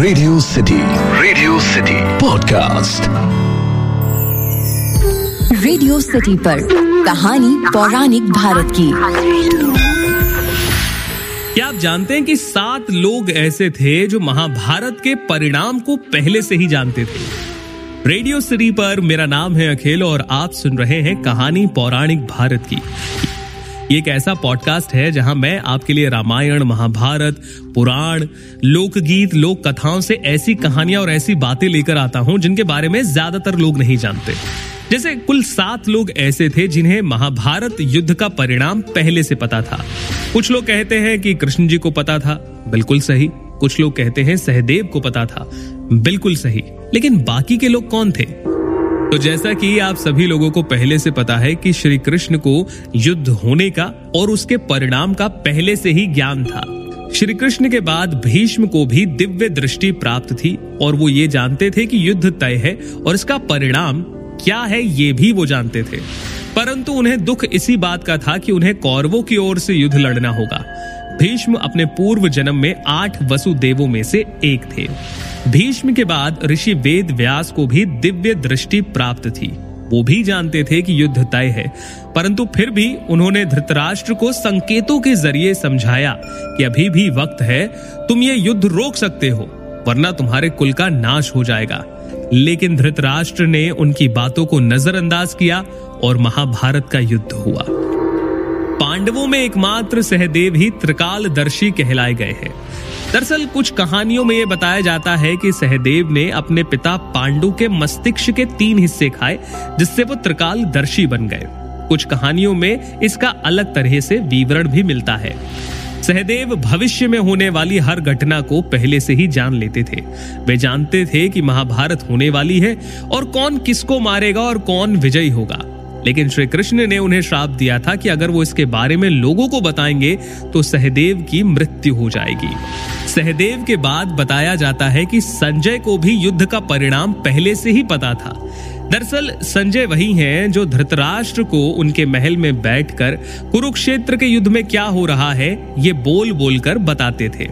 Radio city radio city podcast radio city पर कहानी पौराणिक भारत की। क्या आप जानते हैं कि सात लोग ऐसे थे जो महाभारत के परिणाम को पहले से ही जानते थे? रेडियो सिटी पर मेरा नाम है अखिल और आप सुन रहे हैं कहानी पौराणिक भारत की। ये एक ऐसा पॉडकास्ट है जहाँ मैं आपके लिए रामायण, महाभारत, पुराण, लोकगीत लोक कथाओं से ऐसी कहानियाँ और ऐसी बातें लेकर आता हूँ जिनके बारे में ज़्यादातर लोग नहीं जानते। जैसे कुल सात लोग ऐसे थे जिन्हें महाभारत युद्ध का परिणाम पहले से पता था। कुछ लोग कहते हैं कि कृष्ण जी को पता था, बिल्कुल सही। कुछ लोग कहते हैं सहदेव को पता था, बिल्कुल सही। लेकिन बाकी के लोग कौन थे? तो जैसा कि आप सभी लोगों को पहले से पता है कि श्री कृष्ण को युद्ध होने का और उसके परिणाम का पहले से ही ज्ञान था। श्री कृष्ण के बाद भीष्म को भी दिव्य दृष्टि प्राप्त थी और वो ये जानते थे कि युद्ध तय है और इसका परिणाम क्या है ये भी वो जानते थे। परंतु उन्हें दुख इसी बात का था कि उन्हें कौरवों की ओर से युद्ध लड़ना होगा। भीष्म अपने पूर्व जन्म में आठ वसुदेवों में से एक थे। भीष्म के बाद ऋषि वेद व्यास को भी दिव्य दृष्टि प्राप्त थी। वो भी जानते थे कि युद्ध तय है, परंतु फिर भी उन्होंने धृतराष्ट्र को संकेतों के ज़रिए समझाया कि अभी भी वक्त है, तुम ये युद्ध रोक सकते हो, वरना तुम्हारे कुल का नाश हो जाएगा। लेकिन धृतराष्ट्र ने उनकी बातों को नजरअंदाज किया और महाभारत का युद्ध हुआ। पांडवों में एकमात्र सहदेव ही त्रिकालदर्शी कहलाए गए हैं। दरअसल कुछ कहानियों में यह बताया जाता है कि सहदेव ने अपने पिता पांडु के मस्तिष्क के तीन हिस्से खाए, जिससे वो त्रिकालदर्शी बन गए। कुछ कहानियों में इसका अलग तरह से विवरण भी मिलता है। सहदेव भविष्य में होने वाली हर घटना को पहले से ही जान लेते थे। वे जानते थे कि महाभारत होने वाली है और कौन किसको मारेगा और कौन विजयी होगा। लेकिन श्री कृष्ण ने उन्हें श्राप दिया था कि अगर वो इसके बारे में लोगों को बताएँगे तो सहदेव की मृत्यु हो जाएगी। सहदेव के बाद बताया जाता है कि संजय को भी युद्ध का परिणाम पहले से ही पता था। दरअसल, संजय वही हैं जो धृतराष्ट्र को उनके महल में बैठकर कुरुक्षेत्र के युद्ध में क्या हो रहा है, ये बोल बोलकर बताते थे।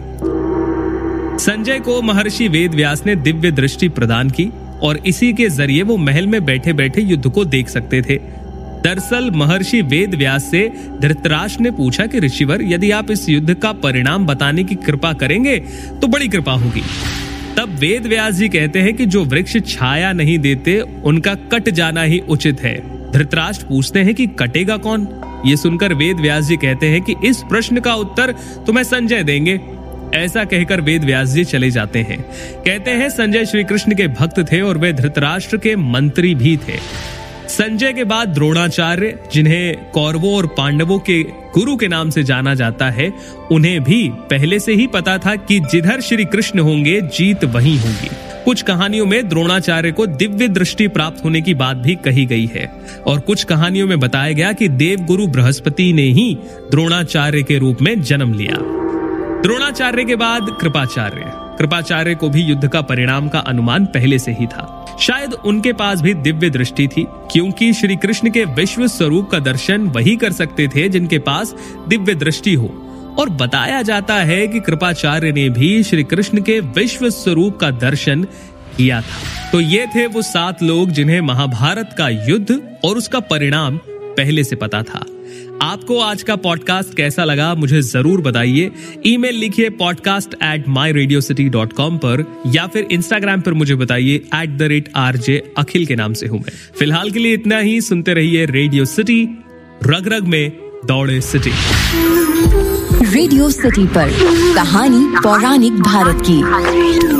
संजय को महर्षि वेद व्यास ने दिव्य दृष्टि प्रदान की और इसी के ज़रिए वो महल में बैठे बैठे युद्ध को देख सकते थे। दरअसल महर्षि वेद व्यास से धृतराज ने पूछा कि ऋषिवर, यदि आप इस युद्ध का परिणाम बताने की कृपा करेंगे तो बड़ी कृपा होगी। तब वेद व्यास जी कहते हैं कि जो वृक्ष छाया नहीं देते, उनका कट जाना ही उचित है। धृतराष्ट्र पूछते हैं कि कटेगा कौन? ये सुनकर वेद व्यास जी कहते हैं कि इस प्रश्न का उत्तर तुम्हें संजय देंगे। ऐसा कहकर वेद व्यास जी चले जाते हैं। कहते हैं, संजय श्री कृष्ण के भक्त थे और वे धृतराष्ट्र के मंत्री भी थे। संजय के बाद द्रोणाचार्य, जिन्हें कौरवों और पांडवों के गुरु के नाम से जाना जाता है, उन्हें भी पहले से ही पता था कि जिधर श्री कृष्ण होंगे, जीत वही होगी। कुछ कहानियों में द्रोणाचार्य को दिव्य दृष्टि प्राप्त होने की बात भी कही गई है। और कुछ कहानियों में बताया गया कि देव गुरु बृहस्पति ने ही द्रोणाचार्य के रूप में जन्म लिया। द्रोणाचार्य के बाद कृपाचार्य। कृपाचार्य को भी युद्ध का परिणाम का अनुमान पहले से ही था। शायद उनके पास भी दिव्य दृष्टि थी, क्योंकि श्री कृष्ण के विश्व स्वरूप का दर्शन वही कर सकते थे जिनके पास दिव्य दृष्टि हो। और बताया जाता है कि कृपाचार्य ने भी श्री कृष्ण के विश्व स्वरूप का दर्शन किया था। तो ये थे वो सात लोग जिन्हें महाभारत का युद्ध और उसका परिणाम पहले से पता था। आपको आज का पॉडकास्ट कैसा लगा, मुझे ज़रूर बताइए। ईमेल लिखिए podcast at my radio city dot com पर, या फिर इंस्टाग्राम पर मुझे बताइए at the rate R J Akhil के नाम से हूँ मैं। फ़िलहाल के लिए इतना ही, सुनते रहिए रेडियो सिटी रग रग में दौड़े सिटी रेडियो सिटी पर, कहानी पौराणिक भारत की।